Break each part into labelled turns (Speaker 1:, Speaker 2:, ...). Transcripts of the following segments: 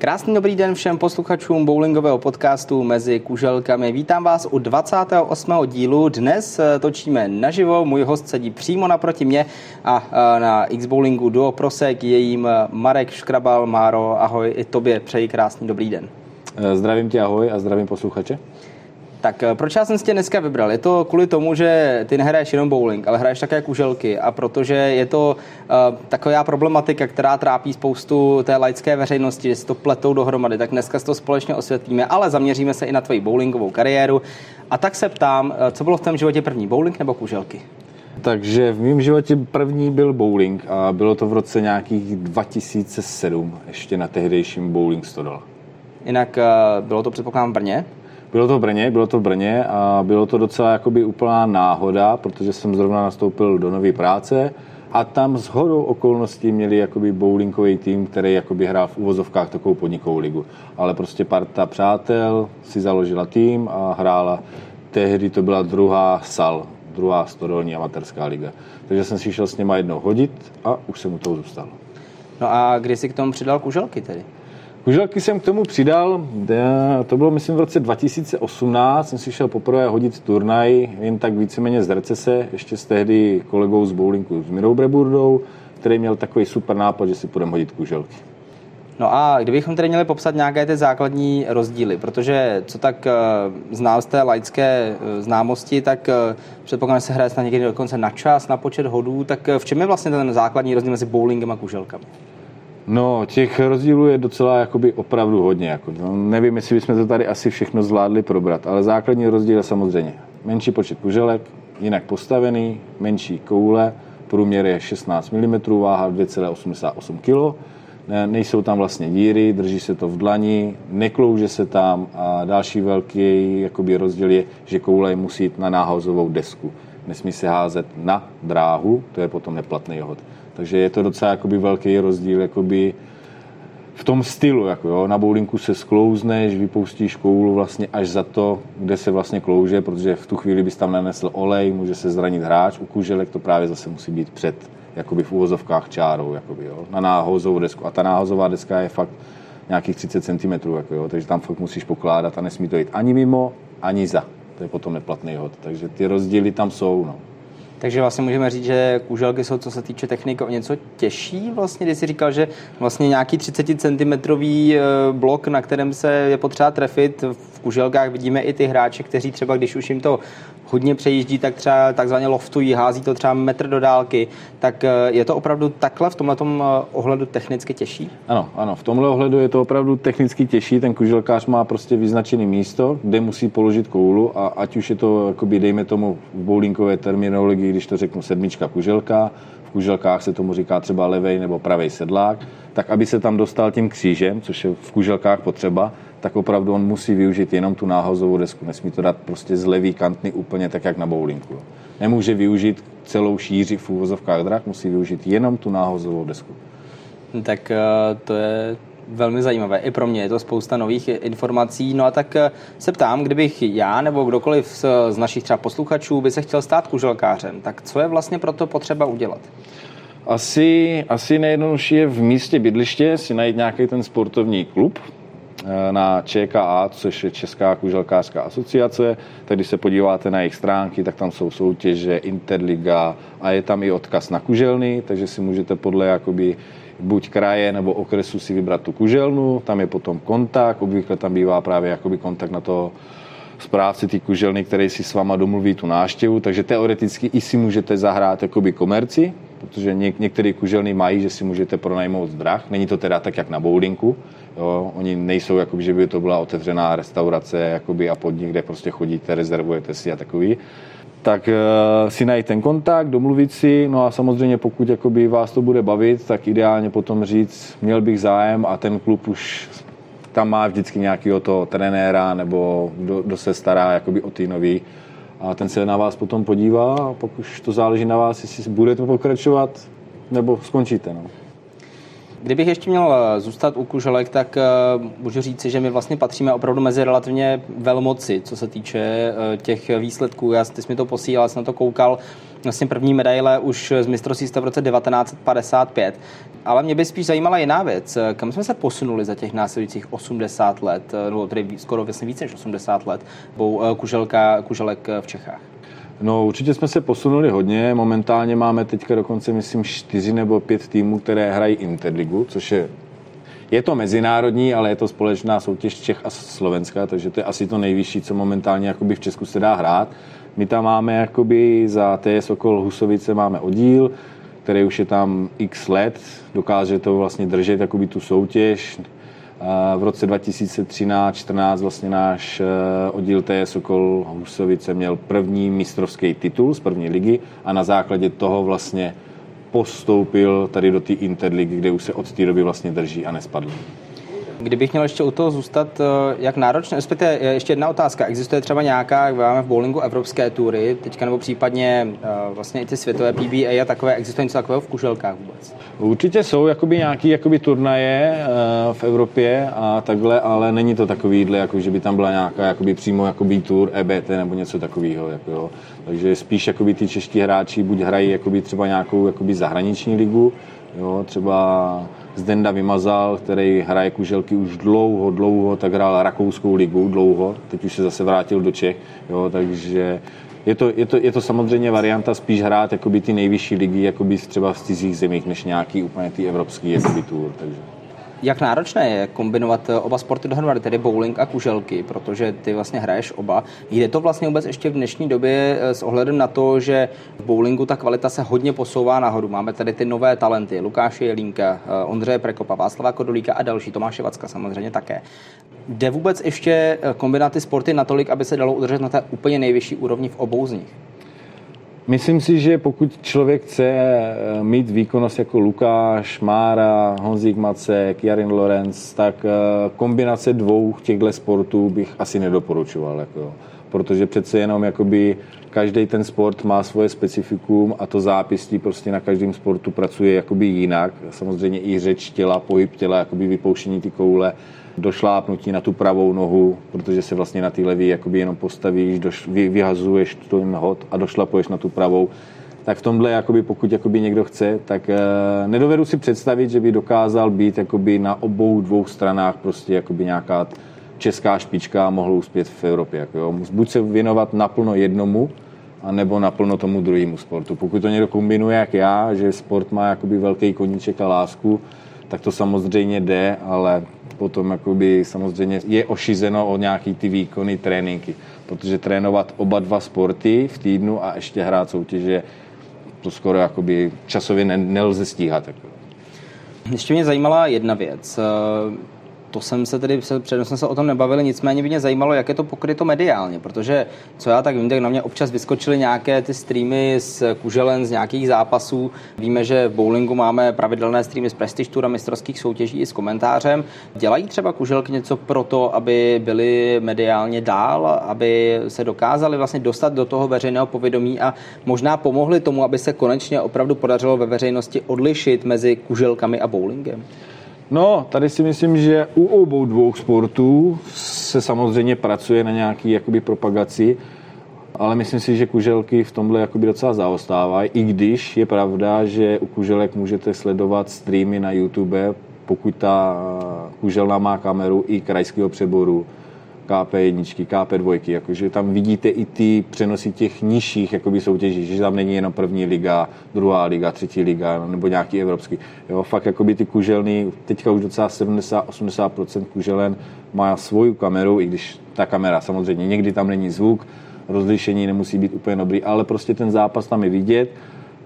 Speaker 1: Krásný dobrý den všem posluchačům bowlingového podcastu Mezi kuželkami. Vítám vás u 28. dílu. Dnes eh, točíme naživo, můj host sedí přímo naproti mě a eh, na X-Bowlingu Duo Prosek je jim eh, Marek Škrabal. Máro, ahoj, i tobě přeji krásný dobrý den.
Speaker 2: Zdravím tě, ahoj a zdravím posluchače.
Speaker 1: Tak eh, proč já jsem si tě dneska vybral? Je to kvůli tomu, že ty nehraješ jenom bowling, ale hraješ také kuželky a protože je to uh, taková problematika, která trápí spoustu té laické veřejnosti, že si to pletou dohromady, tak dneska si to společně osvětlíme, ale zaměříme se i na tvoji bowlingovou kariéru. A tak se ptám, eh, co bylo v tom životě první, bowling nebo kuželky?
Speaker 2: Takže v mém životě první byl bowling a bylo to v roce nějakých 2007, ještě na tehdejším bowling Stodol.
Speaker 1: Jinak uh, bylo to předpokládám v Brně?
Speaker 2: Bylo to v Brně, bylo to v Brně a bylo to docela jakoby úplná náhoda, protože jsem zrovna nastoupil do nové práce a tam s hodou okolností měli jakoby bowlingový tým, který jakoby hrál v uvozovkách takovou podnikovou ligu. Ale prostě parta přátel si založila tým a hrála, tehdy to byla druhá SAL, druhá stodolní amatérská liga. Takže jsem si šel s něma jednou hodit a už jsem u toho zůstal.
Speaker 1: No a kdy jsi k tomu přidal kuželky tedy?
Speaker 2: Kuželky jsem k tomu přidal, to bylo myslím v roce 2018, jsem si šel poprvé hodit turnaj, jen tak víceméně z recese, ještě s tehdy kolegou z bowlingu s Mirou Breburdou, který měl takový super nápad, že si půjdeme hodit kuželky.
Speaker 1: No a kdybychom tedy měli popsat nějaké ty základní rozdíly, protože co tak uh, znám z té laické uh, známosti, tak uh, předpokládám, že se hraje snad někdy dokonce na čas, na počet hodů, tak v čem je vlastně ten základní rozdíl mezi bowlingem a kuželkami?
Speaker 2: No, těch rozdílů je docela jakoby opravdu hodně. Jako, no, nevím, jestli bychom to tady asi všechno zvládli probrat, ale základní rozdíl je samozřejmě menší počet kuželek, jinak postavený, menší koule, průměr je 16 mm, váha 2,88 kg, ne, nejsou tam vlastně díry, drží se to v dlani, neklouže se tam a další velký jakoby rozdíl je, že koule musí jít na náhozovou desku. Nesmí se házet na dráhu, to je potom neplatný hod. Takže je to docela jakoby velký rozdíl jakoby v tom stylu. Jako jo. Na bowlinku se sklouzneš, vypustíš koulu vlastně až za to, kde se vlastně klouže, protože v tu chvíli bys tam nanesl olej, může se zranit hráč. U kuželek to právě zase musí být před jakoby v úvozovkách čárou, jakoby, jo, na náhozovou desku. A ta náhozová deska je fakt nějakých 30 cm, jako, jo, takže tam fakt musíš pokládat a nesmí to jít ani mimo, ani za. To je potom neplatný hod. Takže ty rozdíly tam jsou. No.
Speaker 1: Takže vlastně můžeme říct, že kuželky jsou, co se týče techniky, o něco těžší. Vlastně, když jsi říkal, že vlastně nějaký 30 cm eh, blok, na kterém se je potřeba trefit, v kuželkách vidíme i ty hráče, kteří třeba, když už jim to hodně přejíždí, tak třeba takzvaně loftují, hází to třeba metr do dálky, tak eh, je to opravdu takhle v tomhle eh, ohledu technicky těžší?
Speaker 2: Ano, ano, v tomhle ohledu je to opravdu technicky těžší. Ten kuželkář má prostě vyznačený místo, kde musí položit koulu a ať už je to, jakoby, dejme tomu v bowlingové terminologii, když to řeknu sedmička kuželka, kuželkách se tomu říká třeba levej nebo pravej sedlák, tak aby se tam dostal tím křížem, což je v kuželkách potřeba, tak opravdu on musí využít jenom tu náhozovou desku. Nesmí to dát prostě z levý kantny úplně tak, jak na bowlingu. Nemůže využít celou šíři v úvozovkách drak, musí využít jenom tu náhozovou desku.
Speaker 1: Tak eh, to je velmi zajímavé. I pro mě je to spousta nových informací. No a tak eh, se ptám, kdybych já nebo kdokoliv z, našich třeba posluchačů by se chtěl stát kuželkářem, tak co je vlastně pro to potřeba udělat?
Speaker 2: Asi, asi nejjednodušší je v místě bydliště si najít nějaký ten sportovní klub, Eh, na ČKA, což je Česká kuželkářská asociace. Tak když se podíváte na jejich stránky, tak tam jsou soutěže, Interliga a je tam i odkaz na kuželny, takže si můžete podle jakoby buď kraje nebo okresu si vybrat tu kuželnu, tam je potom kontakt, obvykle tam bývá právě jakoby kontakt na to správci ty kuželny, který si s váma domluví tu náštěvu, takže teoreticky i si můžete zahrát jakoby komerci, protože něk- některé kuželny mají, že si můžete pronajmout drah. Není to teda tak, jak na bowlingu. Jo? Oni nejsou, jakoby, že by to byla otevřená restaurace jakoby, a podnik, kde prostě chodíte, rezervujete si a takový tak uh, si najít ten kontakt, domluvit si, no a samozřejmě pokud jakoby vás to bude bavit, tak ideálně potom říct, měl bych zájem a ten klub už tam má vždycky nějakého toho trenéra nebo kdo, kdo se stará jakoby o ty nový a ten se na vás potom podívá a pak už to záleží na vás, jestli budete pokračovat nebo skončíte. No.
Speaker 1: Kdybych ještě měl eh, zůstat u kuželek, tak uh, můžu říci, že my vlastně patříme opravdu mezi relativně velmoci, co se týče uh, těch výsledků. Já, ty jsi mi to posílal, jsem na to koukal. Vlastně první medaile už z mistrovství v roce 1955. Ale mě by spíš zajímala jiná věc. Kam jsme se posunuli za těch následujících 80 let, nebo tedy skoro vlastně více než 80 let, kuželka, kuželek v Čechách?
Speaker 2: No určitě jsme se posunuli hodně. Momentálně máme teďka dokonce, myslím, čtyři nebo pět týmů, které hrají Interligu, což je je to mezinárodní, ale je to společná soutěž Čech a Slovenska, takže to je asi to nejvyšší, co momentálně jakoby v Česku se dá hrát. My tam máme jakoby za TS okol Husovice máme oddíl, který už je tam x let, dokáže to vlastně držet jakoby tu soutěž, v roce 2013-14 vlastně náš eh, oddíl TS Sokol Husovice měl první mistrovský titul z první ligy a na základě toho vlastně postoupil tady do té Interligy, kde už se od té doby vlastně drží a nespadl.
Speaker 1: Kdybych měl ještě u toho zůstat, eh, jak náročné, respektive ještě jedna otázka. Existuje třeba nějaká, jak máme v bowlingu, evropské tury, teďka nebo případně eh, vlastně i ty světové PBA a takové, existuje něco takového v kuželkách vůbec?
Speaker 2: Určitě jsou jakoby nějaký jakoby turnaje eh, v Evropě a takhle, ale není to takovýhle, jako že by tam byla nějaká jakoby přímo jakoby tour EBT nebo něco takového. Jako jo. Takže spíš jakoby ty čeští hráči buď hrají jakoby třeba nějakou jakoby zahraniční ligu, jo, třeba Zdenda Vymazal, který hraje kuželky už dlouho, dlouho, tak hrál rakouskou ligu dlouho, teď už se zase vrátil do Čech, jo, takže je to, je, to, je to samozřejmě varianta spíš hrát jakoby ty nejvyšší ligy jakoby třeba v cizích zemích, než nějaký úplně ty evropský jakoby tour. Takže
Speaker 1: jak náročné je kombinovat eh, oba sporty dohromady, tedy bowling a kuželky, protože ty vlastně hraješ oba. Jde to vlastně vůbec ještě v dnešní době eh, s ohledem na to, že v bowlingu ta kvalita se hodně posouvá nahoru. Máme tady ty nové talenty, Lukáše Jelínka, eh, Ondřeje Prekopa, Václava Kodolíka a další, Tomáše Vacka samozřejmě také. Jde vůbec ještě kombinovat ty sporty natolik, aby se dalo udržet na té úplně nejvyšší úrovni v obou z nich?
Speaker 2: Myslím si, že pokud člověk chce eh, mít výkonnost jako Lukáš, Mára, Honzík Macek, Jarin Lorenz, tak eh, kombinace dvou těchto sportů bych asi nedoporučoval. Jako, protože přece jenom jakoby každý ten sport má svoje specifikum a to zápistí prostě na každém sportu pracuje jakoby jinak. Samozřejmě i řeč těla, pohyb těla, jakoby vypouštění ty koule došlápnutí na tu pravou nohu, protože se vlastně na té levý jakoby jenom postavíš, doš, vy, vyhazuješ ten hod a došlapuješ na tu pravou. Tak v tomhle, jakoby, pokud jakoby někdo chce, tak eh, nedovedu si představit, že by dokázal být jakoby na obou dvou stranách prostě jakoby nějaká česká špička a mohl uspět v Evropě. Jako jo. Buď se věnovat naplno jednomu, a nebo naplno tomu druhému sportu. Pokud to někdo kombinuje jak já, že sport má jakoby velký koníček a lásku, tak to samozřejmě jde, ale potom jakoby samozřejmě je ošizeno o nějaký ty výkony, tréninky. Protože trénovat oba dva sporty v týdnu a ještě hrát soutěže, to skoro jakoby časově nelze stíhat. Jako.
Speaker 1: Ještě mě zajímala jedna věc to jsem se tedy, předem jsme se o tom nebavili, nicméně by mě zajímalo, jak je to pokryto mediálně, protože co já tak vím, tak na mě občas vyskočily nějaké ty streamy z kuželen, z nějakých zápasů. Víme, že v bowlingu máme pravidelné streamy z Prestige Tour a mistrovských soutěží i s komentářem. Dělají třeba kuželky něco pro to, aby byly mediálně dál, aby se dokázali vlastně dostat do toho veřejného povědomí a možná pomohli tomu, aby se konečně opravdu podařilo ve veřejnosti odlišit mezi kuželkami a bowlingem?
Speaker 2: No, tady si myslím, že u obou dvou sportů se samozřejmě pracuje na nějaký jakoby propagaci, ale myslím si, že kuželky v tomhle jakoby docela zaostávají, i když je pravda, že u kuželek můžete sledovat streamy na YouTube, pokud ta kuželna má kameru i krajského přeboru, KP1, KP2, jakože tam vidíte i ty přenosy těch nižších jakoby soutěží, že tam není jenom první liga, druhá liga, třetí liga nebo nějaký evropský. Jo, fakt jakoby ty kuželny, teďka už docela 70-80% kuželen má svoji kameru, i když ta kamera samozřejmě někdy tam není zvuk, rozlišení nemusí být úplně dobrý, ale prostě ten zápas tam je vidět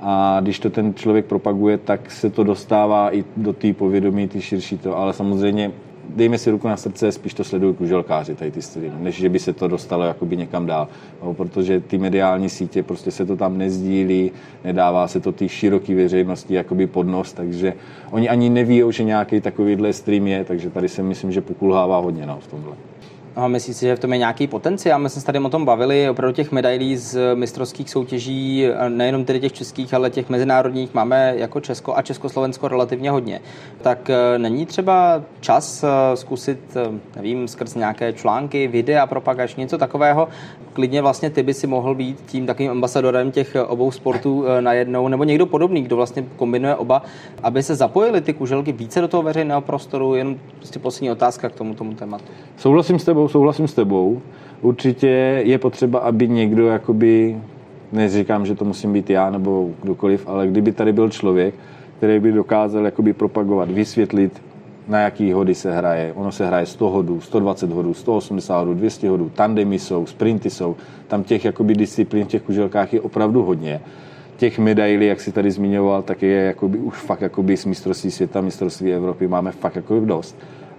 Speaker 2: a když to ten člověk propaguje, tak se to dostává i do té povědomí, ty širší to, ale samozřejmě dejme si ruku na srdce, spíš to sledují kuželkáři, tady ty streamy, než že by se to dostalo jakoby někam dál. No, protože ty mediální sítě, prostě se to tam nezdílí, nedává se to té široké veřejnosti jakoby pod nos, takže oni ani neví, že nějaký takovýhle stream je, takže tady si myslím, že pokulhává hodně no, v tomhle.
Speaker 1: A myslíš si, že v tom je nějaký potenciál? My jsme se tady o tom bavili, opravdu těch medailí z mistrovských soutěží, nejenom tedy těch českých, ale těch mezinárodních máme jako Česko a Československo relativně hodně. Tak eh, není třeba čas eh, zkusit, eh, nevím, skrz nějaké články, videa, propagační, něco takového? Klidně vlastně ty by si mohl být tím takovým ambasadorem těch obou sportů najednou, nebo někdo podobný, kdo vlastně kombinuje oba, aby se zapojili ty kuželky více do toho veřejného prostoru, jenom prostě poslední otázka k tomu, tomu tématu.
Speaker 2: Souhlasím s tebou, souhlasím s tebou. Určitě je potřeba, aby někdo, jakoby, neříkám, že to musím být já nebo kdokoliv, ale kdyby tady byl člověk, který by dokázal jakoby propagovat, vysvětlit, na jaký hody se hraje. Ono se hraje 100 hodů, 120 hodů, 180 hodů, 200 hodů, tandemy jsou, sprinty jsou. Tam těch jakoby disciplín v těch kuželkách je opravdu hodně. Těch medailí, jak si tady zmiňoval, tak je jakoby už fakt jakoby z mistrovství světa, mistrovství Evropy máme fakt jakoby dost.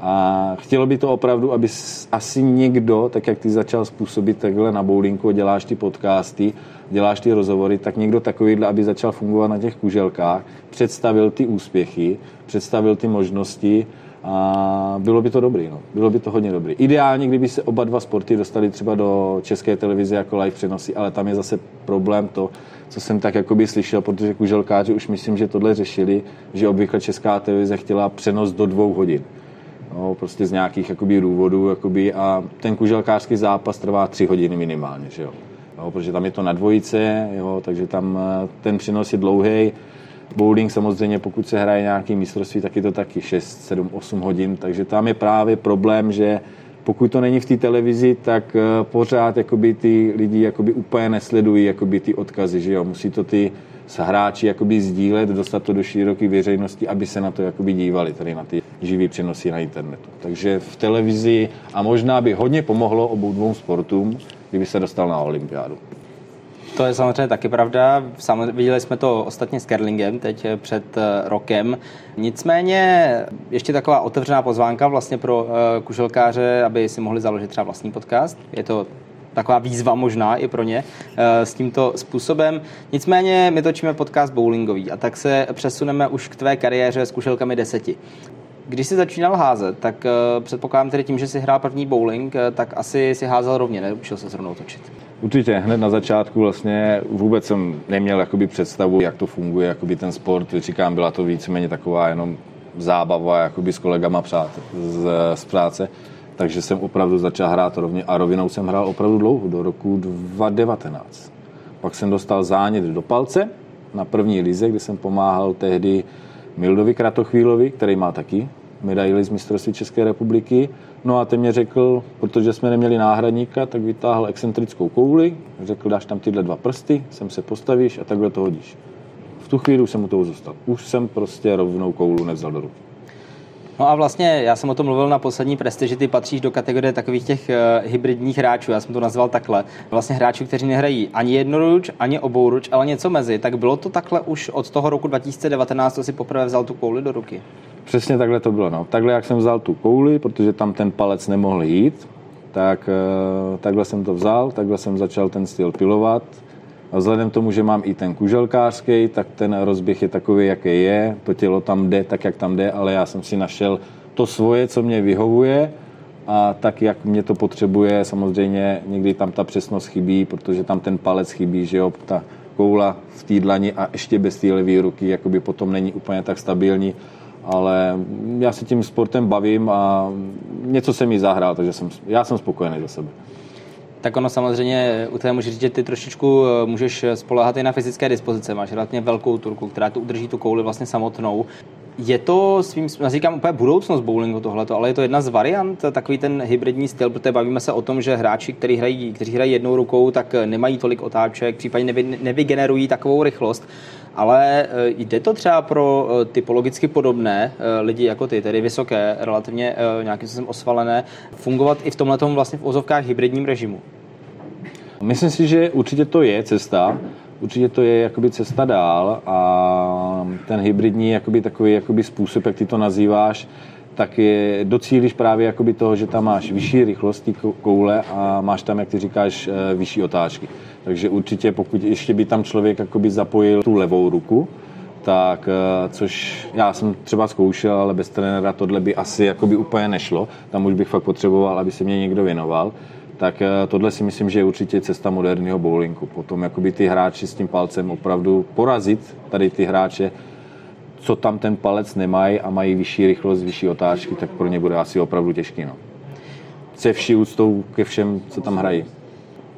Speaker 2: A chtělo by to opravdu, aby asi někdo, tak jak ty začal způsobit takhle na bowlingu, děláš ty podcasty, děláš ty rozhovory, tak někdo takovýhle, aby začal fungovat na těch kuželkách, představil ty úspěchy, představil ty možnosti a bylo by to dobrý, no. bylo by to hodně dobrý. Ideálně, kdyby se oba dva sporty dostali třeba do české televize jako live přenosy, ale tam je zase problém to, co jsem tak jakoby slyšel, protože kuželkáři už myslím, že tohle řešili, že obvykle česká televize chtěla přenos do dvou hodin no, prostě z nějakých jakoby, důvodů jakoby, a ten kuželkářský zápas trvá tři hodiny minimálně, že jo. jo protože tam je to na dvojice, jo, takže tam eh, ten přenos je dlouhý. Bowling samozřejmě, pokud se hraje nějaký mistrovství, tak je to taky 6, 7, 8 hodin, takže tam je právě problém, že pokud to není v té televizi, tak eh, pořád jakoby, ty lidi jakoby, úplně nesledují jakoby, ty odkazy, že jo. Musí to ty s hráči jakoby sdílet, dostat to do široké veřejnosti, aby se na to jakoby dívali, tady na ty živý přenosy na internetu. Takže v televizi a možná by hodně pomohlo obou dvou sportům, kdyby se dostal na olympiádu.
Speaker 1: To je samozřejmě taky pravda. Samozřejmě viděli jsme to ostatně s Kerlingem teď eh, před eh, rokem. Nicméně ještě taková otevřená pozvánka vlastně pro eh, kuželkáře, aby si mohli založit třeba vlastní podcast. Je to taková výzva možná i pro ně s tímto způsobem. Nicméně my točíme podcast bowlingový a tak se přesuneme už k tvé kariéře s kušelkami deseti. Když jsi začínal házet, tak předpokládám tedy tím, že jsi hrál první bowling, tak asi si házel rovně, neučil se rovnou točit.
Speaker 2: Určitě, hned na začátku vlastně vůbec jsem neměl jakoby představu, jak to funguje, jakoby ten sport. Říkám, byla to víceméně taková jenom zábava jakoby s kolegama přát, z, z práce. Takže jsem opravdu začal hrát rovně a rovinou jsem hrál opravdu dlouho, do roku 2019. Pak jsem dostal zánět do palce na první lize, kde jsem pomáhal tehdy Mildovi Kratochvílovi, který má taky medaili z mistrovství České republiky. No a ten mě řekl, protože jsme neměli náhradníka, tak vytáhl excentrickou kouli, řekl, dáš tam tyhle dva prsty, sem se postavíš a takhle to hodíš. V tu chvíli už jsem mu toho zůstal. Už jsem prostě rovnou koulu nevzal do ruky.
Speaker 1: No a vlastně já jsem o tom mluvil na poslední presti, že ty patříš do kategorie takových těch uh, hybridních hráčů, já jsem to nazval takhle. Vlastně hráčů, kteří nehrají ani jednoruč, ani obouruč, ale něco mezi. Tak bylo to takhle už od toho roku 2019, co si poprvé vzal tu kouli do ruky?
Speaker 2: Přesně takhle to bylo. No. Takhle, jak jsem vzal tu kouli, protože tam ten palec nemohl jít, tak uh, takhle jsem to vzal, takhle jsem začal ten styl pilovat. Vzhledem k tomu, že mám i ten kuželkářský, tak ten rozběh je takový, jaký je. To tělo tam jde tak, jak tam jde, ale já jsem si našel to svoje, co mě vyhovuje a tak, jak mě to potřebuje. Samozřejmě někdy tam ta přesnost chybí, protože tam ten palec chybí, že jo, ta koula v té dlani a ještě bez té levé ruky jakoby potom není úplně tak stabilní ale já se tím sportem bavím a něco se mi zahrál, takže jsem, já jsem spokojený za sebe.
Speaker 1: Tak ono samozřejmě u té že ty trošičku eh, můžeš spolehat i na fyzické dispozice. Máš relativně velkou turku, která tu udrží tu kouli vlastně samotnou. Je to svým, já říkám úplně budoucnost bowlingu tohleto, ale je to jedna z variant, takový ten hybridní styl, protože bavíme se o tom, že hráči, kteří hrají, kteří hrají jednou rukou, tak nemají tolik otáček, případně nevy, nevygenerují takovou rychlost ale eh, jde to třeba pro eh, typologicky podobné eh, lidi jako ty, tedy vysoké, relativně nějakým způsobem osvalené, fungovat i v tomhle vlastně v ozovkách hybridním režimu?
Speaker 2: Myslím si, že určitě to je cesta, určitě to je jakoby cesta dál a ten hybridní jakoby takový jakoby způsob, jak ty to nazýváš, tak je, docílíš právě jakoby toho, že tam máš vyšší rychlost koule a máš tam, jak ty říkáš, vyšší otáčky. Takže určitě, pokud ještě by tam člověk jakoby zapojil tu levou ruku, tak eh, což já jsem třeba zkoušel, ale bez trenéra tohle by asi jakoby úplně nešlo. Tam už bych fakt potřeboval, aby se mě někdo věnoval. Tak eh, tohle si myslím, že je určitě cesta moderního bowlingu. Potom jakoby ty hráči s tím palcem opravdu porazit tady ty hráče, co tam ten palec nemají a mají vyšší rychlost, vyšší otáčky, tak pro ně bude asi opravdu těžký. No. Se vší úctou ke všem, co tam hrají.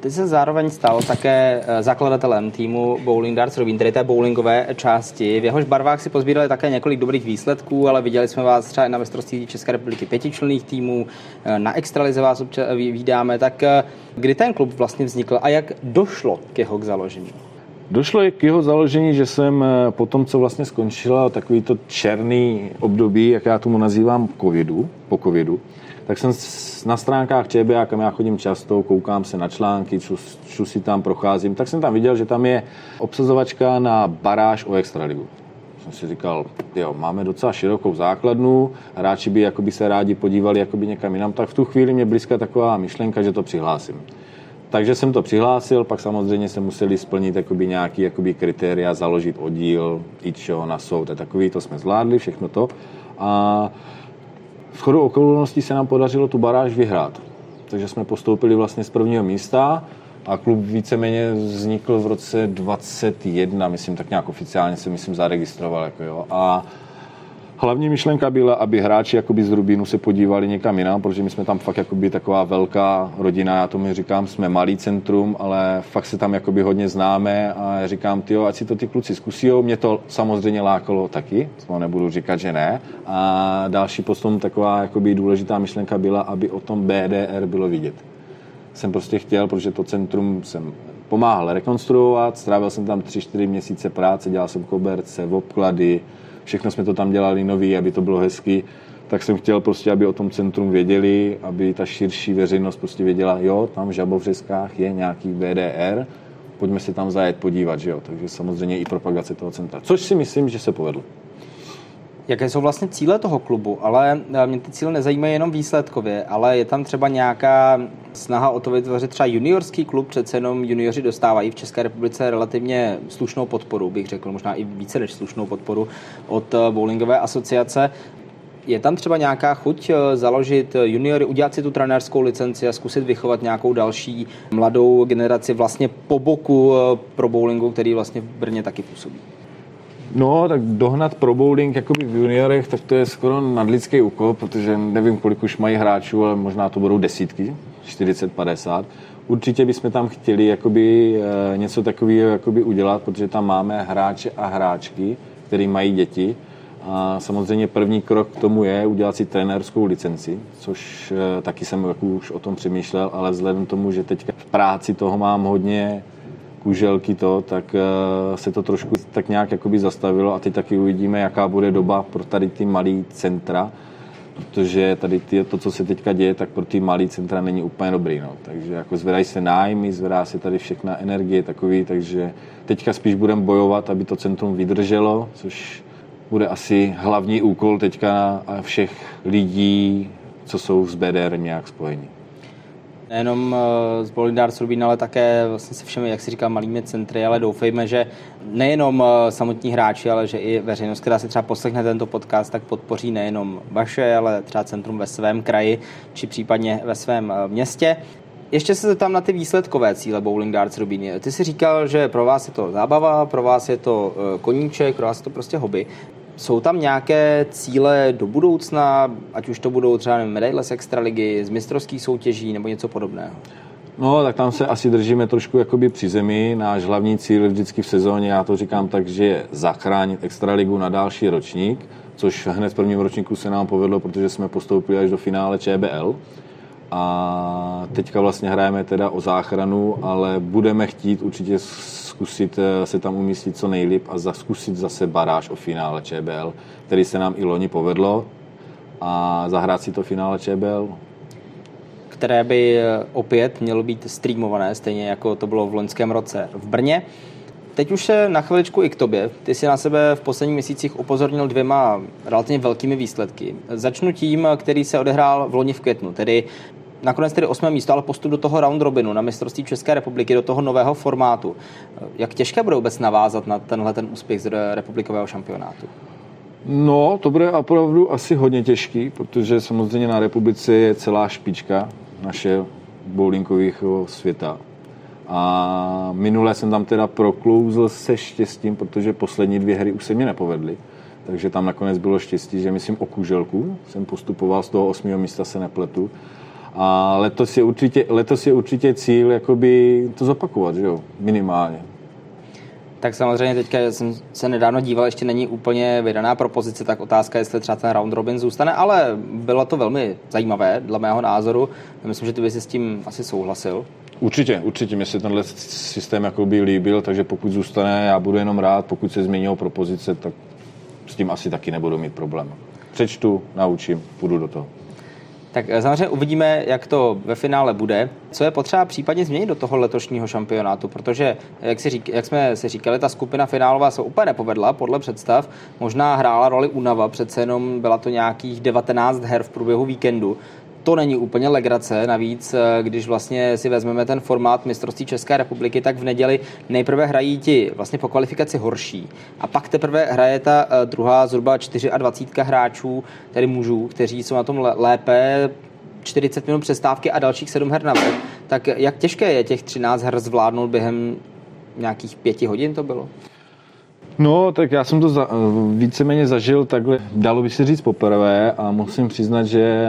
Speaker 1: Ty se zároveň stal také eh, zakladatelem týmu Bowling Darts Robin, tedy té bowlingové části. V jehož barvách si pozbírali také několik dobrých výsledků, ale viděli jsme vás třeba i na mistrovství České republiky pětičlenných týmů, eh, na extralize vás občas vídáme. Tak eh, kdy ten klub vlastně vznikl a jak došlo k jeho k založení?
Speaker 2: Došlo k jeho založení, že jsem po tom, co vlastně skončila takový to černý období, jak já tomu nazývám covidu, po covidu, tak jsem na stránkách ČBA, kam já chodím často, koukám se na články, ču, si tam, procházím, tak jsem tam viděl, že tam je obsazovačka na baráž o Extraligu. Jsem si říkal, jo, máme docela širokou základnu, hráči by jakoby se rádi podívali jakoby někam jinam, tak v tu chvíli mě blízká taková myšlenka, že to přihlásím. Takže jsem to přihlásil, pak samozřejmě se museli splnit jakoby nějaký jakoby kritéria, založit oddíl, jít na soud a takový, to jsme zvládli, všechno to. A v chodu okolností se nám podařilo tu baráž vyhrát. Takže jsme postoupili vlastně z prvního místa a klub víceméně vznikl v roce 21, myslím, tak nějak oficiálně se myslím zaregistroval. Jako jo. A Hlavní myšlenka byla, aby hráči jakoby z Rubínu se podívali někam jinam, protože my jsme tam fakt jakoby taková velká rodina, já tomu říkám, jsme malý centrum, ale fakt se tam jakoby hodně známe a říkám, ty ať si to ty kluci zkusí, mě to samozřejmě lákalo taky, to nebudu říkat, že ne. A další potom taková jakoby důležitá myšlenka byla, aby o tom BDR bylo vidět. Jsem prostě chtěl, protože to centrum jsem pomáhal rekonstruovat, strávil jsem tam 3-4 měsíce práce, dělal jsem koberce, obklady, všechno jsme to tam dělali nový, aby to bylo hezky, tak jsem chtěl prostě, aby o tom centrum věděli, aby ta širší veřejnost prostě věděla, jo, tam v Žabovřeskách je nějaký VDR, pojďme se tam zajet podívat, že jo. Takže samozřejmě i propagace toho centra, což si myslím, že se povedlo
Speaker 1: jaké jsou vlastně cíle toho klubu, ale eh, mě ty cíle nezajímají jenom výsledkově, ale je tam třeba nějaká snaha o to vytvořit třeba juniorský klub, přece jenom junioři dostávají v České republice relativně slušnou podporu, bych řekl, možná i více než slušnou podporu od eh, bowlingové asociace. Je tam třeba nějaká chuť eh, založit juniory, udělat si tu trenérskou licenci a zkusit vychovat nějakou další mladou generaci vlastně po boku pro bowlingu, který vlastně v Brně taky působí?
Speaker 2: No, tak dohnat pro bowling jakoby v juniorech, tak to je skoro nadlidský úkol, protože nevím, kolik už mají hráčů, ale možná to budou desítky, 40, 50. Určitě bychom tam chtěli jakoby, e, něco takového jakoby udělat, protože tam máme hráče a hráčky, který mají děti. A samozřejmě první krok k tomu je udělat si trenérskou licenci, což e, taky jsem jako už o tom přemýšlel, ale vzhledem k tomu, že teď v práci toho mám hodně kuželky to, tak eh, se to trošku tak nějak jakoby zastavilo a teď taky uvidíme, jaká bude doba pro tady ty malý centra, protože tady ty, to, co se teďka děje, tak pro ty malý centra není úplně dobrý. No. Takže jako zvedají se nájmy, zvedá se tady všechna energie takový, takže teďka spíš budeme bojovat, aby to centrum vydrželo, což bude asi hlavní úkol teďka všech lidí, co jsou s BDR nějak spojení
Speaker 1: nejenom eh, z Bolindar Rubin, ale také vlastně se všemi, jak si říká, malými centry, ale doufejme, že nejenom eh, samotní hráči, ale že i veřejnost, která si třeba poslechne tento podcast, tak podpoří nejenom vaše, ale třeba centrum ve svém kraji, či případně ve svém eh, městě. Ještě se tam na ty výsledkové cíle Bowling Darts Rubin. Ty si říkal, že pro vás je to zábava, pro vás je to koníček, pro vás je to prostě hobby. Jsou tam nějaké cíle do budoucna, ať už to budou třeba medaile z extraligy, z mistrovských soutěží nebo něco podobného?
Speaker 2: No, tak tam se asi držíme trošku jakoby při zemi. Náš hlavní cíl vždycky v sezóně, já to říkám tak, že je zachránit extraligu na další ročník, což hned v prvním ročníku se nám povedlo, protože jsme postoupili až do finále ČBL. A teďka vlastně hrajeme teda o záchranu, ale budeme chtít určitě zkusit eh, se tam umístit co nejlíp a zkusit zase baráž o finále ČBL, který se nám i loni povedlo a zahrát si to finále ČBL.
Speaker 1: Které by eh, opět mělo být streamované, stejně jako to bylo v loňském roce v Brně. Teď už se na chviličku i k tobě. Ty si na sebe v posledních měsících upozornil dvěma relativně velkými výsledky. Začnu tím, který se odehrál v loni v květnu, tedy nakonec tedy osmé místo, ale postup do toho round robinu na mistrovství České republiky, do toho nového formátu. Jak těžké bude vůbec navázat na tenhle ten úspěch z republikového šampionátu?
Speaker 2: No, to bude opravdu asi hodně těžký, protože samozřejmě na republice je celá špička naše bowlingového světa. A minule jsem tam teda proklouzl se štěstím, protože poslední dvě hry už se mi nepovedly. Takže tam nakonec bylo štěstí, že myslím o kuželku jsem postupoval z toho osmého místa, se nepletu. A letos je určitě, letos je určitě cíl jakoby to zopakovat, že jo, minimálně.
Speaker 1: Tak samozřejmě teďka jsem se nedávno díval, ještě není úplně vydaná propozice, tak otázka, jestli třeba ten round robin zůstane, ale bylo to velmi zajímavé, dle mého názoru. Myslím, že ty bys s tím asi souhlasil.
Speaker 2: Určitě, určitě. Mně se tenhle systém jakoby líbil, takže pokud zůstane, já budu jenom rád. Pokud se změní propozice, tak s tím asi taky nebudu mít problém. Přečtu, naučím, půjdu do toho.
Speaker 1: Tak eh, samozřejmě uvidíme, jak to ve finále bude. Co je potřeba případně změnit do toho letošního šampionátu, protože, jak, si řík, jak jsme si říkali, ta skupina finálová se úplně nepovedla podle představ. Možná hrála roli Unava, přece jenom byla to nějakých 19 her v průběhu víkendu to není úplně legrace. Navíc, eh, když vlastně si vezmeme ten formát mistrovství České republiky, tak v neděli nejprve hrají ti vlastně po kvalifikaci horší. A pak teprve hraje ta eh, druhá zhruba 24 hráčů, tedy mužů, kteří jsou na tom lépe 40 minut přestávky a dalších 7 her na Tak jak těžké je těch 13 her zvládnout během nějakých pěti hodin to bylo?
Speaker 2: No, tak já jsem to za, víceméně zažil takhle, dalo by se říct poprvé a musím přiznat, že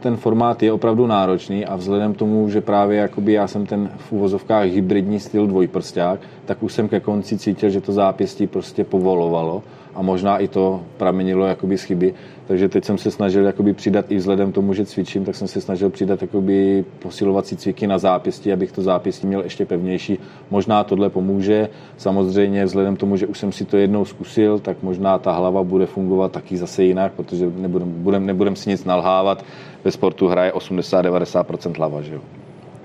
Speaker 2: ten formát je opravdu náročný a vzhledem k tomu, že právě jakoby já jsem ten v úvozovkách hybridní styl dvojprsták, tak už jsem ke konci cítil, že to zápěstí prostě povolovalo a možná i to pramenilo jakoby z chyby. Takže teď jsem se snažil jakoby přidat i vzhledem tomu, že cvičím, tak jsem se snažil přidat jakoby posilovací cviky na zápěstí, abych to zápěstí měl ještě pevnější. Možná tohle pomůže. Samozřejmě vzhledem tomu, že už jsem si to jednou zkusil, tak možná ta hlava bude fungovat taky zase jinak, protože nebudem, budem, nebudem si nic nalhávat. Ve sportu hraje 80-90% hlava, že jo.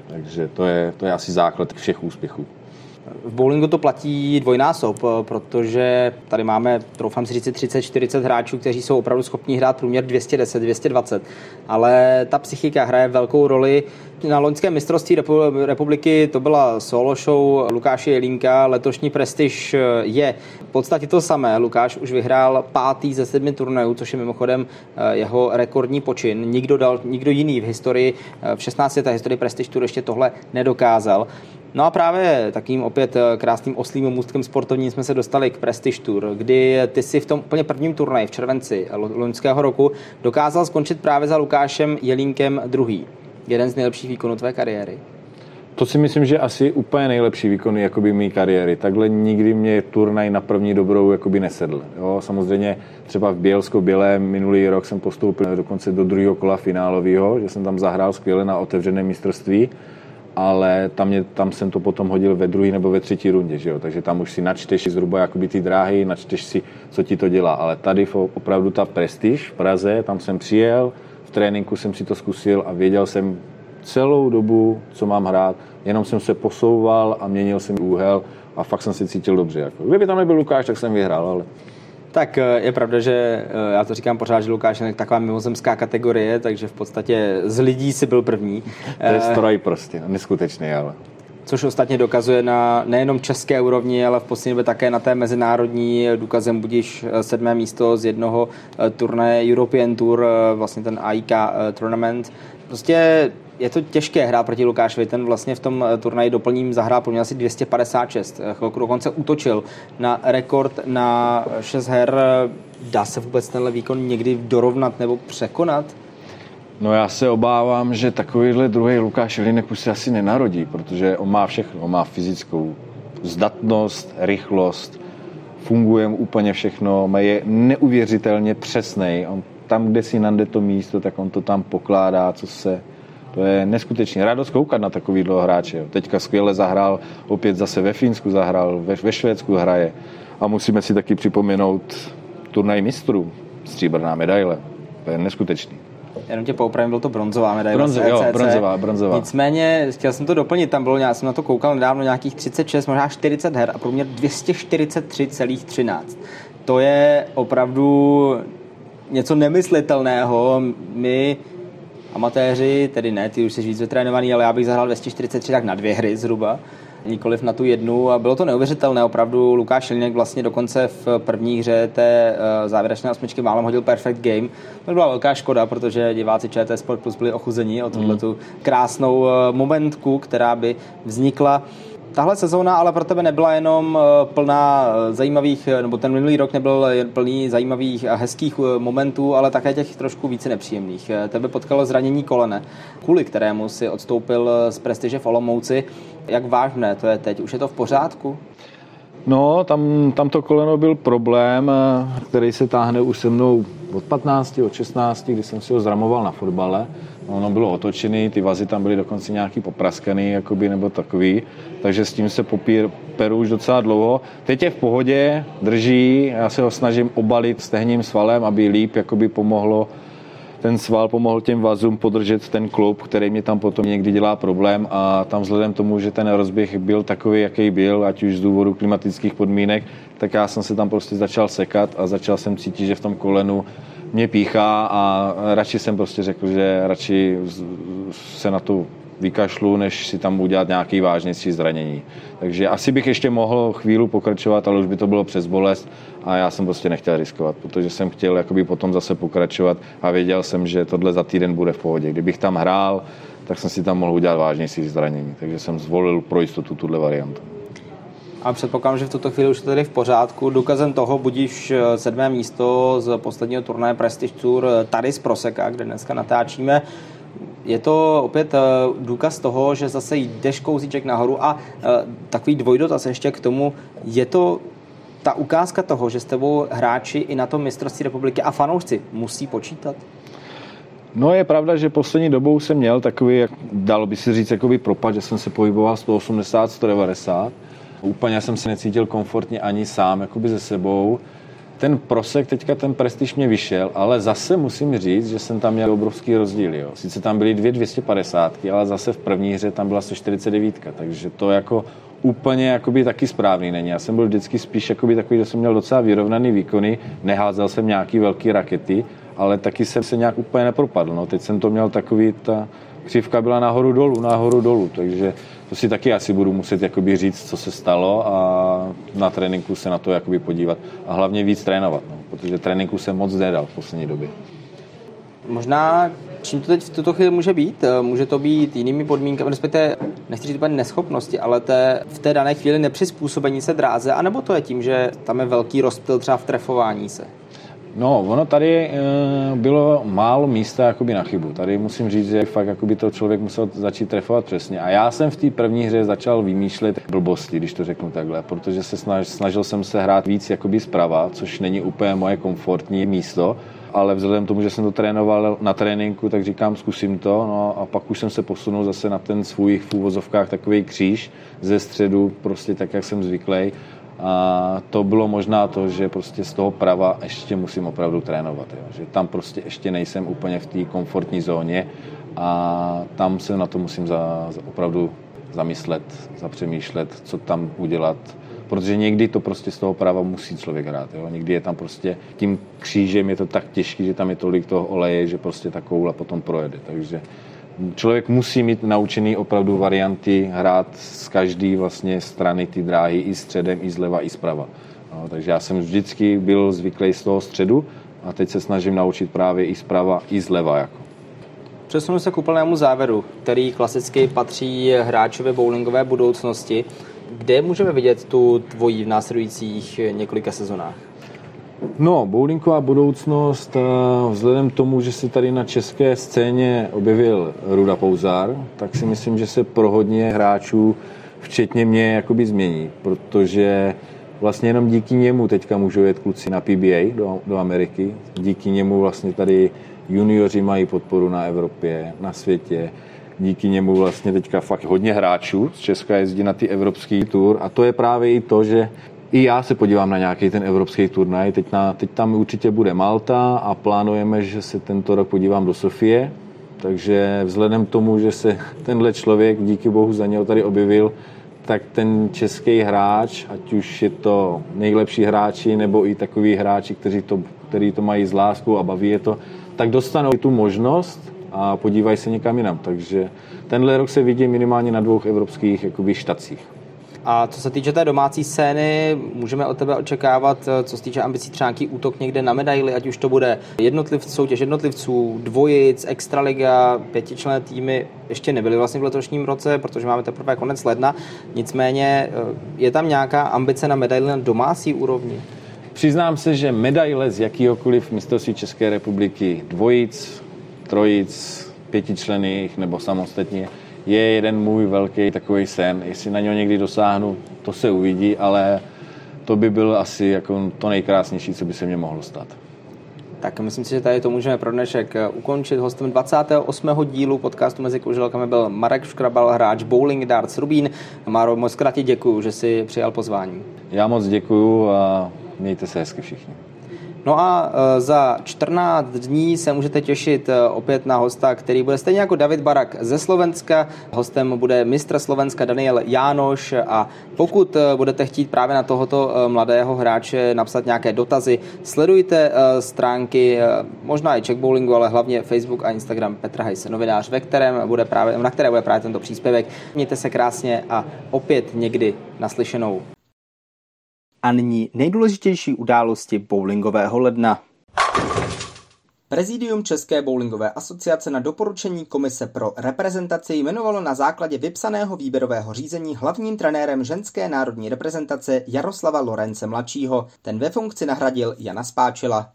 Speaker 2: Takže to je, to je asi základ všech úspěchů.
Speaker 1: V bowlingu to platí dvojnásob, protože tady máme, troufám si říct, 30-40 hráčů, kteří jsou opravdu schopni hrát průměr 210-220, ale ta psychika hraje velkou roli. Na loňském mistrovství republiky to byla solo show Lukáše Jelínka, letošní prestiž je v podstatě to samé. Lukáš už vyhrál pátý ze sedmi turnajů, což je mimochodem eh, jeho rekordní počin. Nikdo, dal, nikdo jiný v historii, eh, v 16. historii prestiž tour ještě tohle nedokázal. No a právě takým opět eh, krásným oslým můstkem sportovním jsme se dostali k Prestige Tour, kdy ty si v tom úplně prvním turnaji v červenci loňského roku dokázal skončit právě za Lukášem Jelínkem druhý. Jeden z nejlepších výkonů tvé kariéry.
Speaker 2: To si myslím, že asi úplně nejlepší výkony jakoby mý kariéry. Takhle nikdy mě turnaj na první dobrou jakoby nesedl. Jo, samozřejmě třeba v Bělsko Bělé minulý rok jsem postoupil dokonce do druhého kola finálového, že jsem tam zahrál skvěle na otevřeném mistrovství ale tam, mě, tam jsem to potom hodil ve druhé nebo ve třetí rundě, že jo? takže tam už si načteš zhruba jakoby ty dráhy, načteš si, co ti to dělá, ale tady opravdu ta prestiž v Praze, tam jsem přijel, v tréninku jsem si to zkusil a věděl jsem celou dobu, co mám hrát, jenom jsem se posouval a měnil jsem úhel a fakt jsem si cítil dobře. Jako. Kdyby tam nebyl Lukáš, tak jsem vyhrál, ale
Speaker 1: tak eh, je pravda, že eh, já to říkám pořád, že Lukáš je taková mimozemská kategorie, takže v podstatě z lidí si byl první.
Speaker 2: To je eh, stroj prostě, neskutečný, ale
Speaker 1: což ostatně dokazuje na nejenom české úrovni, ale v poslední době také na té mezinárodní důkazem budíš sedmé místo z jednoho turnaje European Tour, vlastně ten AIK Tournament. Prostě je to těžké hrát proti Lukášovi. Ten vlastně v tom eh, turnaji doplním zahrál pro mě asi 256. Eh, chvilku dokonce útočil na rekord na 6 her. Dá se vůbec tenhle výkon někdy dorovnat nebo překonat?
Speaker 2: No já se obávám, že takovýhle druhý Lukáš Linek už se asi nenarodí, protože on má všechno. On má fyzickou zdatnost, rychlost, funguje mu úplně všechno, je neuvěřitelně přesný. On tam, kde si nande to místo, tak on to tam pokládá, co se to je neskutečně radost koukat na takový hráče. Teďka skvěle zahrál, opět zase ve Fínsku zahrál, ve, ve Švédsku hraje. A musíme si taky připomenout turnaj mistrů, stříbrná medaile. To je neskutečný.
Speaker 1: Jenom tě poupravím, byl to bronzová medaile.
Speaker 2: Bronze, jo, bronzová, bronzová.
Speaker 1: Nicméně, chtěl jsem to doplnit, tam bylo, já jsem na to koukal nedávno, nějakých 36, možná 40 her a průměr 243,13. To je opravdu něco nemyslitelného. My amatéři, tedy ne, ty už jsi víc vytrénovaný, ale já bych zahrál 243 tak na dvě hry zhruba nikoliv na tu jednu a bylo to neuvěřitelné. Opravdu Lukáš Šelinek vlastně dokonce v první hře té uh, závěrečné osmičky málem hodil perfect game. To byla velká škoda, protože diváci ČT Sport Plus byli ochuzení o tuhle mm. krásnou uh, momentku, která by vznikla Tahle sezóna ale pro tebe nebyla jenom eh, plná zajímavých, nebo ten minulý rok nebyl plný zajímavých a hezkých momentů, ale také těch trošku více nepříjemných. Tebe potkalo zranění kolene, kvůli kterému si odstoupil z prestiže v Olomouci. Jak vážné to je teď? Už je to v pořádku?
Speaker 2: No, tam, tam to koleno byl problém, který se táhne už se mnou od 15, od 16, kdy jsem si ho zramoval na fotbale. Ono bylo otočený, ty vazy tam byly dokonce nějaký popraskaný, jakoby, nebo takový, takže s tím se popír, peru už docela dlouho. Teď je v pohodě, drží, já se ho snažím obalit stehním svalem, aby líp jakoby pomohlo ten sval pomohl těm vazům podržet ten klub, který mě tam potom někdy dělá problém a tam vzhledem tomu, že ten rozběh byl takový, jaký byl, ať už z důvodu klimatických podmínek, tak já jsem se tam prostě začal sekat a začal jsem cítit, že v tom kolenu mě píchá a radši jsem prostě řekl, že radši se na to vykašlu, než si tam udělat nějaký vážnější zranění. Takže asi bych ještě mohl chvíli pokračovat, ale už by to bylo přes bolest a já jsem prostě nechtěl riskovat, protože jsem chtěl jakoby potom zase pokračovat a věděl jsem, že tohle za týden bude v pohodě. Kdybych tam hrál, tak jsem si tam mohl udělat vážnější zranění, takže jsem zvolil pro jistotu tuhle variantu.
Speaker 1: A předpokládám, že v tuto chvíli už je tady v pořádku. Důkazem toho budíš eh, sedmé místo z posledního turnaje Prestige Tour eh, tady z Proseka, kde dneska natáčíme je to opět eh, důkaz toho, že zase jdeš kouzíček nahoru a takový dvojdotaz ještě k tomu, je to ta ukázka toho, že s tebou hráči i na tom mistrovství republiky a fanoušci musí počítat?
Speaker 2: No je pravda, že poslední dobou jsem měl takový, jak dalo by se říct, jakoby propad, že jsem se pohyboval 180, 190. Úplně jsem se necítil komfortně ani sám, jakoby ze sebou ten prosek, teďka ten prestiž mě vyšel, ale zase musím říct, že jsem tam měl obrovský rozdíl. Jo. Sice tam byly dvě 250, ale zase v první hře tam byla 149, takže to jako úplně jakoby taky správný není. Já jsem byl vždycky spíš jakoby takový, že jsem měl docela vyrovnaný výkony, neházel jsem nějaký velký rakety, ale taky jsem se nějak úplně nepropadl. No. Teď jsem to měl takový, ta křivka byla nahoru dolů, nahoru dolů, takže to si taky asi budu muset jakoby říct, co se stalo a na tréninku se na to jakoby podívat a hlavně víc trénovat, no, protože tréninku jsem moc nedal v poslední době.
Speaker 1: Možná čím to teď v tuto chvíli může být? Může to být jinými podmínkami, respektive nechci říct neschopnosti, ale té, v té dané chvíli nepřizpůsobení se dráze, anebo to je tím, že tam je velký rozptyl třeba v trefování se?
Speaker 2: No, ono tady e, bylo málo místa jakoby na chybu. Tady musím říct, že fakt jakoby to člověk musel začít trefovat přesně. A já jsem v té první hře začal vymýšlet blbosti, když to řeknu takhle, protože se snaž, snažil jsem se hrát víc jakoby zprava, což není úplně moje komfortní místo, ale vzhledem k tomu, že jsem to trénoval na tréninku, tak říkám, zkusím to. No a pak už jsem se posunul zase na ten svůj v úvozovkách takový kříž ze středu, prostě tak, jak jsem zvyklý a to bylo možná to, že prostě z toho prava ještě musím opravdu trénovat. Jo. Že tam prostě ještě nejsem úplně v té komfortní zóně a tam se na to musím za, za opravdu zamyslet, zapřemýšlet, co tam udělat, protože někdy to prostě z toho prava musí člověk hrát. Jo. Někdy je tam prostě tím křížem je to tak těžký, že tam je tolik toho oleje, že prostě ta koula potom projede. Takže člověk musí mít naučený opravdu varianty hrát z každé vlastně strany ty dráhy i středem, i zleva, i zprava. No, takže já jsem vždycky byl zvyklý z toho středu a teď se snažím naučit právě i zprava, i zleva. Jako.
Speaker 1: Přesunu se k úplnému závěru, který klasicky patří hráčové bowlingové budoucnosti. Kde můžeme vidět tu tvoji v následujících několika sezonách?
Speaker 2: No, bowlingová budoucnost, eh, vzhledem k tomu, že se tady na české scéně objevil Ruda Pouzar, tak si myslím, že se pro hodně hráčů, včetně mě, jakoby změní, protože vlastně jenom díky němu teďka můžou jet kluci na PBA do, do Ameriky. Díky němu vlastně tady junioři mají podporu na Evropě, na světě. Díky němu vlastně teďka fakt hodně hráčů z Česka jezdí na ty evropský tour a to je právě i to, že i já se podívám na nějaký ten evropský turnaj. Teď, na, teď tam určitě bude Malta a plánujeme, že se tento rok podívám do Sofie. Takže vzhledem k tomu, že se tenhle člověk, díky bohu za něho tady objevil, tak ten český hráč, ať už je to nejlepší hráči, nebo i takový hráči, kteří to, který to mají z láskou a baví je to, tak dostanou tu možnost a podívají se někam jinam. Takže tenhle rok se vidí minimálně na dvou evropských jakoby, štacích.
Speaker 1: A co se týče té domácí scény, můžeme od tebe očekávat, eh, co se týče ambicí třeba nějaký útok někde na medaily, ať už to bude jednotliv, soutěž jednotlivců, dvojic, extraliga, pětičlenné týmy ještě nebyly vlastně v letošním roce, protože máme teprve konec ledna. Nicméně eh, je tam nějaká ambice na medaily na domácí úrovni?
Speaker 2: Přiznám se, že medaile z jakýhokoliv mistrovství České republiky, dvojic, trojic, pětičlených nebo samostatně, je jeden můj velký takový sen. Jestli na něho někdy dosáhnu, to se uvidí, ale to by byl asi jako to nejkrásnější, co by se mě mohlo stát.
Speaker 1: Tak myslím si, že tady to můžeme pro dnešek eh, ukončit. Hostem 28. dílu podcastu Mezi kuželkami byl Marek Škrabal, hráč Bowling Darts Rubín. Máro, moc krátě děkuji, že jsi přijal pozvání.
Speaker 2: Já moc děkuji a mějte se hezky všichni.
Speaker 1: No a e, za 14 dní se můžete těšit e, opět na hosta, který bude stejně jako David Barak ze Slovenska. Hostem bude mistr Slovenska Daniel Jánoš a pokud e, budete chtít právě na tohoto mladého hráče napsat nějaké dotazy, sledujte stránky možná i Czech Bowlingu, ale hlavně Facebook a Instagram Petra Hejse, novinář, ve kterém bude právě, na které bude právě tento příspěvek. Mějte se krásně a opět někdy naslyšenou a nyní nejdůležitější události bowlingového ledna. Prezidium České bowlingové asociace na doporučení Komise pro reprezentaci jmenovalo na základě vypsaného výběrového řízení hlavním trenérem ženské národní reprezentace Jaroslava Lorence mladšího. Ten ve funkci nahradil Jana Spáčila.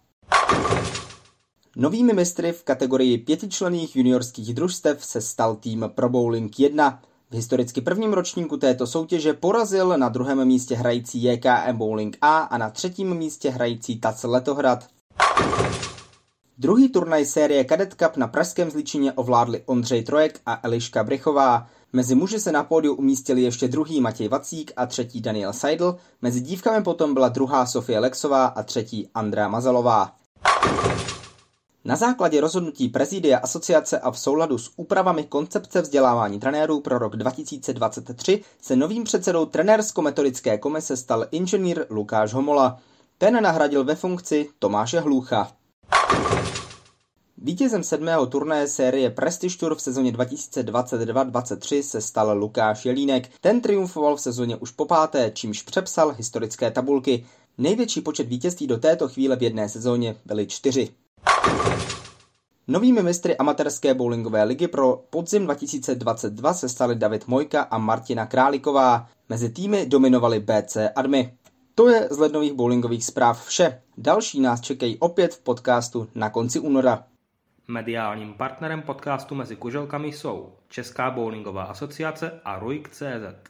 Speaker 1: Novými mistry v kategorii pětičlených juniorských družstev se stal tým Pro Bowling 1. V historicky prvním ročníku této soutěže porazil na druhém místě hrající JKM Bowling A a na třetím místě hrající TAC Letohrad. Druhý turnaj série Cadet Cup na Pražském zličině ovládli Ondřej Trojek a Eliška Brychová. Mezi muži se na pódiu umístili ještě druhý Matěj Vacík a třetí Daniel Seidl, mezi dívkami potom byla druhá Sofie Lexová a třetí Andrea Mazalová. Na základě rozhodnutí prezidia asociace a v souladu s úpravami koncepce vzdělávání trenérů pro rok 2023 se novým předsedou trenérsko-metodické komise stal inženýr Lukáš Homola. Ten nahradil ve funkci Tomáše Hlucha. Vítězem sedmého turnaje série Prestige Tour v sezóně 2022-23 se stal Lukáš Jelínek. Ten triumfoval v sezóně už po páté, čímž přepsal historické tabulky. Největší počet vítězství do této chvíle v jedné sezóně byly čtyři. Novými mistry amatérské bowlingové ligy pro podzim 2022 se stali David Mojka a Martina Králiková. Mezi týmy dominovali BC Admy. To je z lednových bowlingových zpráv vše. Další nás čekají opět v podcastu na konci února.
Speaker 3: Mediálním partnerem podcastu Mezi kuželkami jsou Česká bowlingová asociace a RUIK.cz.